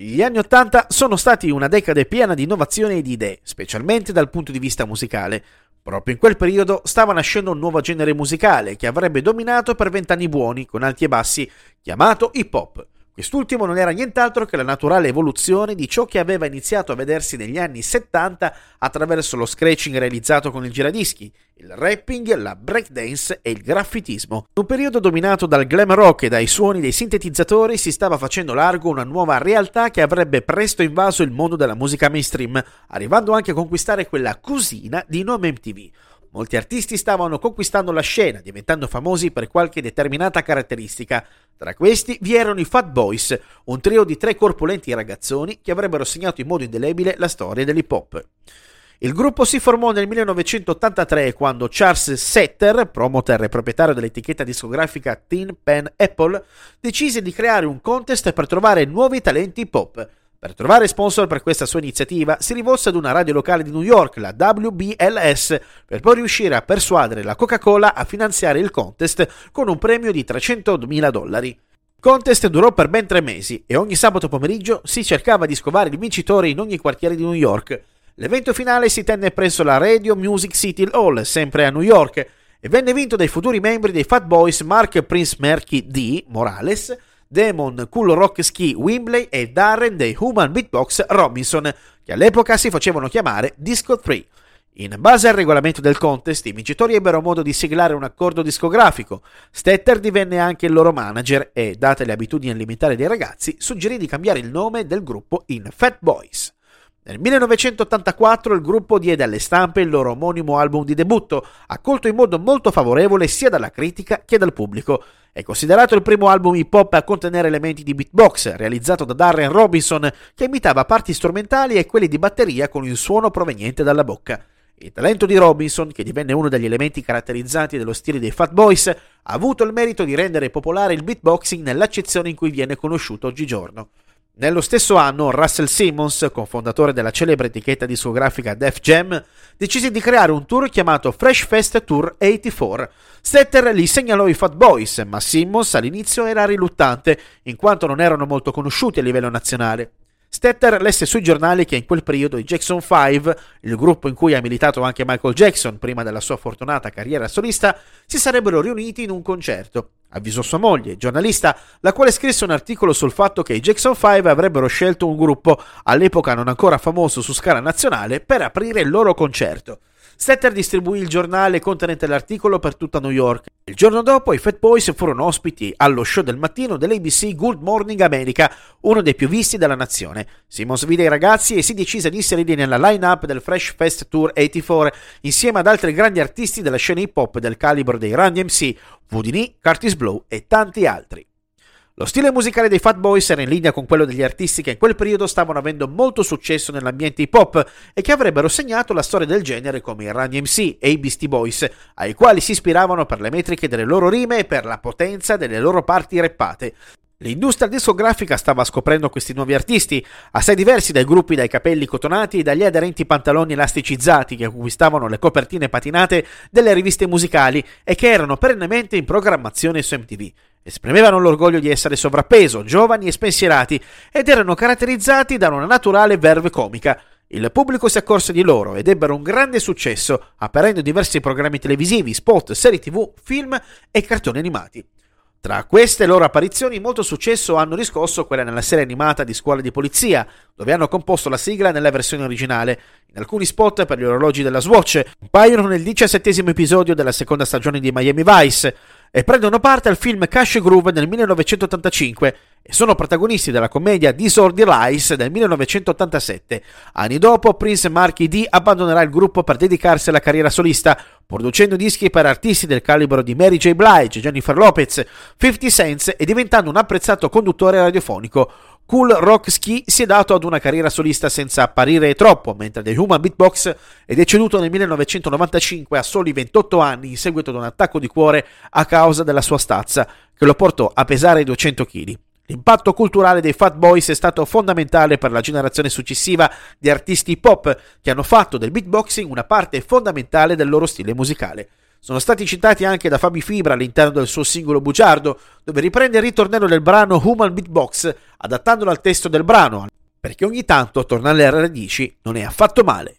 Gli anni Ottanta sono stati una decade piena di innovazioni e di idee, specialmente dal punto di vista musicale. Proprio in quel periodo stava nascendo un nuovo genere musicale che avrebbe dominato per vent'anni buoni, con alti e bassi, chiamato hip hop. Quest'ultimo non era nient'altro che la naturale evoluzione di ciò che aveva iniziato a vedersi negli anni 70 attraverso lo scratching realizzato con il giradischi, il rapping, la breakdance e il graffitismo. In un periodo dominato dal glam rock e dai suoni dei sintetizzatori si stava facendo largo una nuova realtà che avrebbe presto invaso il mondo della musica mainstream, arrivando anche a conquistare quella cusina di nome MTV. Molti artisti stavano conquistando la scena, diventando famosi per qualche determinata caratteristica. Tra questi vi erano i Fat Boys, un trio di tre corpulenti ragazzoni che avrebbero segnato in modo indelebile la storia dell'hip hop. Il gruppo si formò nel 1983 quando Charles Setter, promoter e proprietario dell'etichetta discografica Tin Pen Apple, decise di creare un contest per trovare nuovi talenti hip hop. Per trovare sponsor per questa sua iniziativa si rivolse ad una radio locale di New York, la WBLS, per poi riuscire a persuadere la Coca-Cola a finanziare il contest con un premio di 300.000 dollari. Il contest durò per ben tre mesi e ogni sabato pomeriggio si cercava di scovare il vincitore in ogni quartiere di New York. L'evento finale si tenne presso la Radio Music City Hall, sempre a New York, e venne vinto dai futuri membri dei Fat Boys Mark Prince Merky D. Morales, Demon Cool Rock Ski Wimbley e Darren dei Human Beatbox Robinson, che all'epoca si facevano chiamare Disco 3. In base al regolamento del contest, i vincitori ebbero modo di siglare un accordo discografico. Stetter divenne anche il loro manager e, date le abitudini alimentari dei ragazzi, suggerì di cambiare il nome del gruppo in Fat Boys. Nel 1984 il gruppo diede alle stampe il loro omonimo album di debutto, accolto in modo molto favorevole sia dalla critica che dal pubblico. È considerato il primo album hip hop a contenere elementi di beatbox, realizzato da Darren Robinson, che imitava parti strumentali e quelli di batteria con il suono proveniente dalla bocca. Il talento di Robinson, che divenne uno degli elementi caratterizzanti dello stile dei Fat Boys, ha avuto il merito di rendere popolare il beatboxing nell'accezione in cui viene conosciuto oggigiorno. Nello stesso anno, Russell Simmons, cofondatore della celebre etichetta discografica Def Jam, decise di creare un tour chiamato Fresh Fest Tour 84. Stetter gli segnalò i Fat Boys, ma Simmons all'inizio era riluttante, in quanto non erano molto conosciuti a livello nazionale. Stetter lesse sui giornali che in quel periodo i Jackson 5, il gruppo in cui ha militato anche Michael Jackson prima della sua fortunata carriera solista, si sarebbero riuniti in un concerto. Avvisò sua moglie, giornalista, la quale scrisse un articolo sul fatto che i Jackson 5 avrebbero scelto un gruppo, all'epoca non ancora famoso su scala nazionale, per aprire il loro concerto. Stetter distribuì il giornale contenente l'articolo per tutta New York. Il giorno dopo i Fat Boys furono ospiti allo show del mattino dell'ABC Good Morning America, uno dei più visti della nazione. Simmons vide i ragazzi e si decise di inserirli nella line-up del Fresh Fest Tour 84 insieme ad altri grandi artisti della scena hip hop del calibro dei Run DMC, Woody Curtis Blow e tanti altri. Lo stile musicale dei Fat Boys era in linea con quello degli artisti che in quel periodo stavano avendo molto successo nell'ambiente hip hop e che avrebbero segnato la storia del genere come i Run MC e i Beastie Boys, ai quali si ispiravano per le metriche delle loro rime e per la potenza delle loro parti rappate. L'industria discografica stava scoprendo questi nuovi artisti, assai diversi dai gruppi dai capelli cotonati e dagli aderenti pantaloni elasticizzati che conquistavano le copertine patinate delle riviste musicali e che erano perennemente in programmazione su MTV. Esprimevano l'orgoglio di essere sovrappeso, giovani e spensierati ed erano caratterizzati da una naturale verve comica. Il pubblico si accorse di loro ed ebbero un grande successo, apparendo in diversi programmi televisivi, spot, serie tv, film e cartoni animati. Tra queste loro apparizioni molto successo hanno riscosso quella nella serie animata di Scuola di Polizia, dove hanno composto la sigla nella versione originale. In alcuni spot per gli orologi della Swatch compaiono nel diciassettesimo episodio della seconda stagione di Miami Vice e prendono parte al film Cash Groove nel 1985 e sono protagonisti della commedia Disorder Lies del 1987. Anni dopo, Prince Marky D abbandonerà il gruppo per dedicarsi alla carriera solista, producendo dischi per artisti del calibro di Mary J. Blige, Jennifer Lopez, 50 Cent e diventando un apprezzato conduttore radiofonico. Cool Rock Ski si è dato ad una carriera solista senza apparire troppo, mentre The Human Beatbox è deceduto nel 1995 a soli 28 anni in seguito ad un attacco di cuore a causa della sua stazza, che lo portò a pesare 200 kg. L'impatto culturale dei Fat Boys è stato fondamentale per la generazione successiva di artisti pop che hanno fatto del beatboxing una parte fondamentale del loro stile musicale. Sono stati citati anche da Fabi Fibra all'interno del suo singolo Bugiardo, dove riprende il ritornello del brano Human Beatbox, adattandolo al testo del brano, perché ogni tanto tornare alle radici non è affatto male.